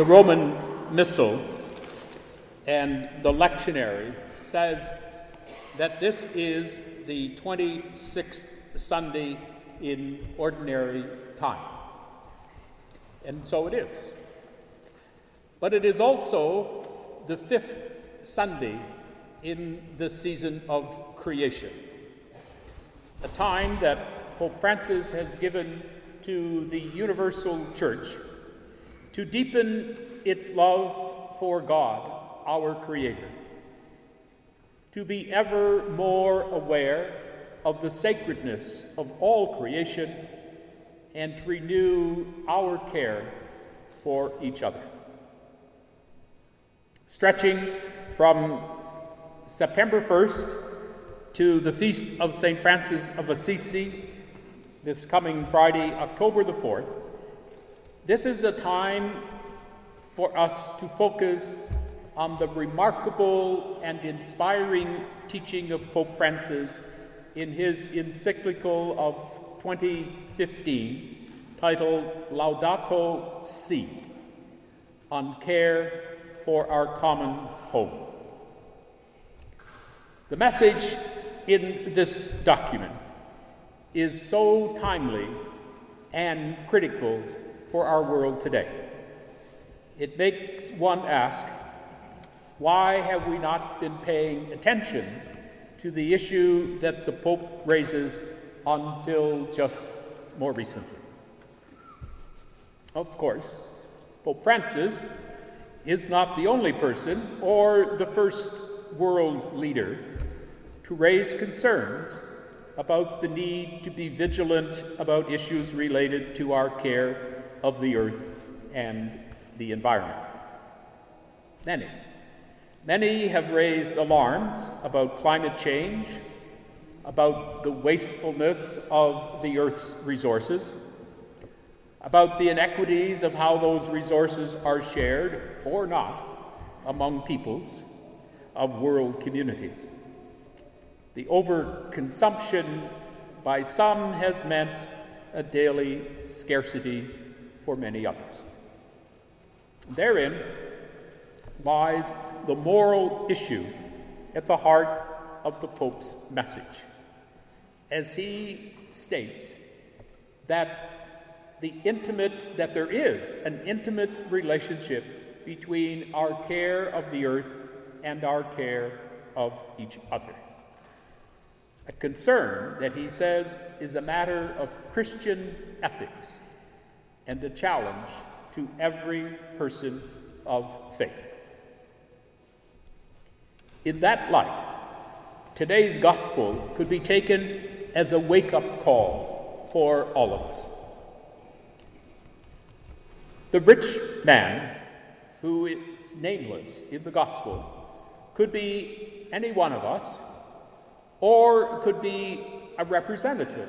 The Roman Missal and the lectionary says that this is the 26th Sunday in ordinary time. And so it is. But it is also the fifth Sunday in the season of creation, a time that Pope Francis has given to the universal church to deepen its love for God, our Creator, to be ever more aware of the sacredness of all creation, and to renew our care for each other. Stretching from September 1st to the feast of St. Francis of Assisi, this coming Friday, October the 4th, this is a time for us to focus on the remarkable and inspiring teaching of Pope Francis in his encyclical of 2015 titled Laudato Si on care for our common home. The message in this document is so timely and critical for our world today. It makes one ask why have we not been paying attention to the issue that the Pope raises until just more recently? Of course, Pope Francis is not the only person or the first world leader to raise concerns about the need to be vigilant about issues related to our care of the earth and the environment. Many. Many have raised alarms about climate change, about the wastefulness of the earth's resources, about the inequities of how those resources are shared or not among peoples of world communities. The overconsumption by some has meant a daily scarcity for many others. Therein lies the moral issue at the heart of the Pope's message, as he states that the intimate, that there is an intimate relationship between our care of the earth and our care of each other. A concern that he says is a matter of Christian ethics and a challenge to every person of faith. In that light, today's gospel could be taken as a wake up call for all of us. The rich man, who is nameless in the gospel, could be any one of us, or could be a representative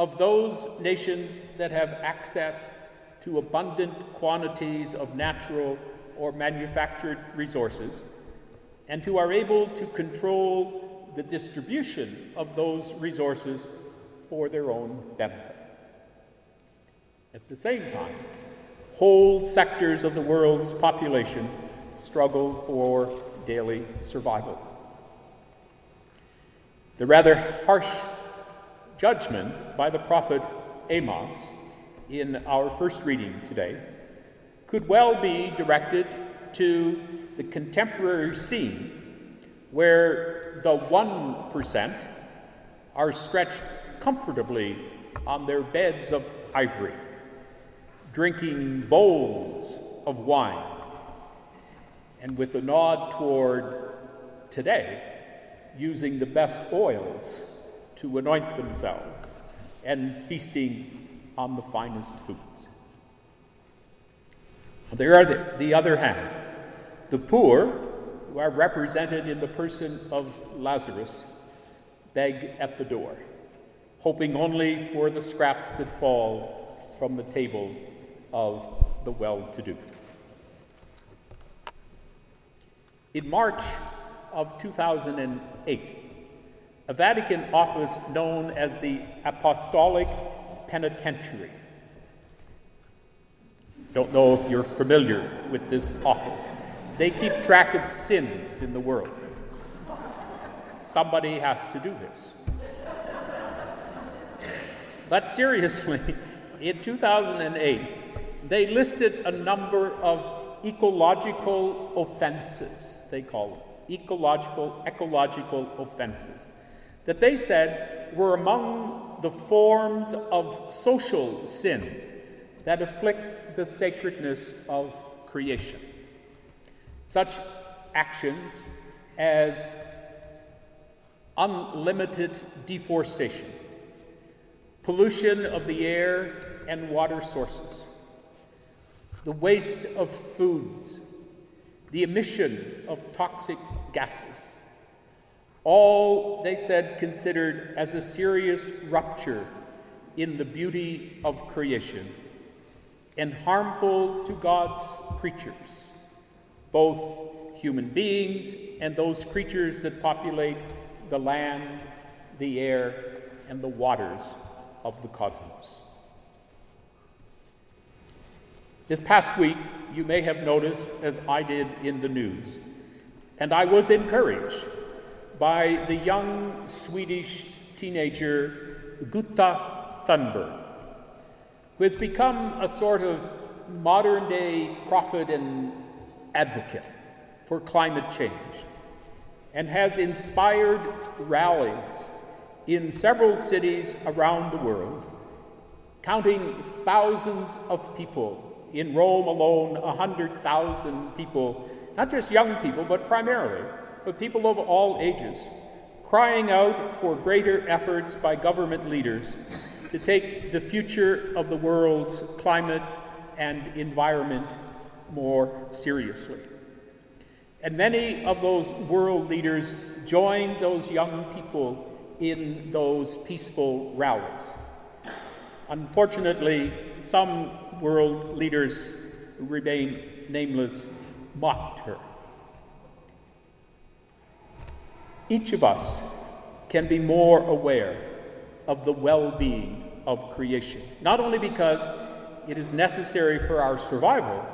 of those nations that have access to abundant quantities of natural or manufactured resources and who are able to control the distribution of those resources for their own benefit. At the same time, whole sectors of the world's population struggle for daily survival. The rather harsh judgment by the prophet Amos in our first reading today could well be directed to the contemporary scene where the 1% are stretched comfortably on their beds of ivory drinking bowls of wine. And with a nod toward today, using the best oils to anoint themselves and feasting on the finest foods. There are the, the other hand, the poor, who are represented in the person of Lazarus, beg at the door, hoping only for the scraps that fall from the table of the well to do. In March of 2008, a Vatican office known as the Apostolic Penitentiary Don't know if you're familiar with this office. They keep track of sins in the world. Somebody has to do this. But seriously, in 2008, they listed a number of ecological offenses, they call them ecological, ecological offenses, that they said were among the forms of social sin that afflict the sacredness of creation. Such actions as unlimited deforestation, pollution of the air and water sources, the waste of foods, the emission of toxic gases. All, they said, considered as a serious rupture in the beauty of creation and harmful to God's creatures, both human beings and those creatures that populate the land, the air, and the waters of the cosmos. This past week, you may have noticed, as I did in the news, and I was encouraged by the young Swedish teenager Greta Thunberg, who has become a sort of modern day prophet and advocate for climate change and has inspired rallies in several cities around the world, counting thousands of people. In Rome alone, 100,000 people, not just young people, but primarily, but people of all ages, crying out for greater efforts by government leaders to take the future of the world's climate and environment more seriously. And many of those world leaders joined those young people in those peaceful rallies. Unfortunately, some world leaders who remain nameless mocked her. Each of us can be more aware of the well being of creation, not only because it is necessary for our survival,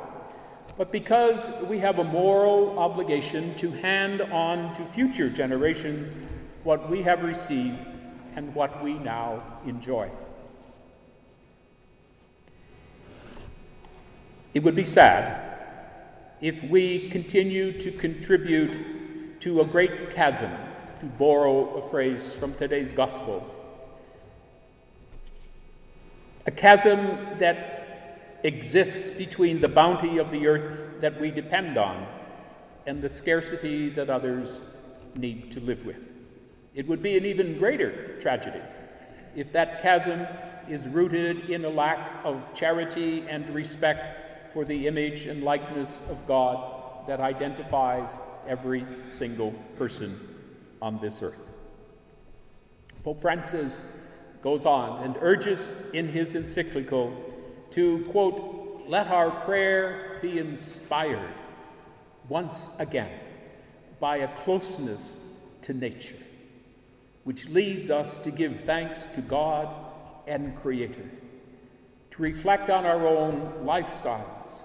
but because we have a moral obligation to hand on to future generations what we have received and what we now enjoy. It would be sad if we continue to contribute to a great chasm, to borrow a phrase from today's gospel. A chasm that exists between the bounty of the earth that we depend on and the scarcity that others need to live with. It would be an even greater tragedy if that chasm is rooted in a lack of charity and respect for the image and likeness of God that identifies every single person on this earth. Pope Francis goes on and urges in his encyclical to, quote, let our prayer be inspired once again by a closeness to nature which leads us to give thanks to God and Creator, to reflect on our own lifestyles,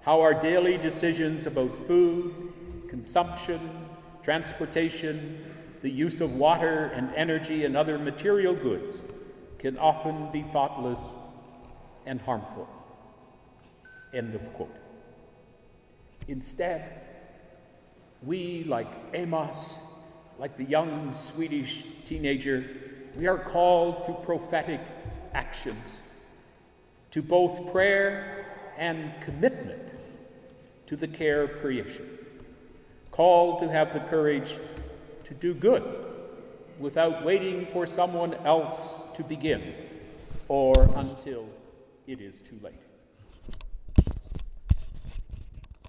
how our daily decisions about food, consumption, transportation, the use of water and energy and other material goods can often be thoughtless and harmful. End of quote. Instead, we, like Amos, like the young Swedish teenager, we are called to prophetic actions, to both prayer and commitment to the care of creation, called to have the courage to do good without waiting for someone else to begin or until it is too late.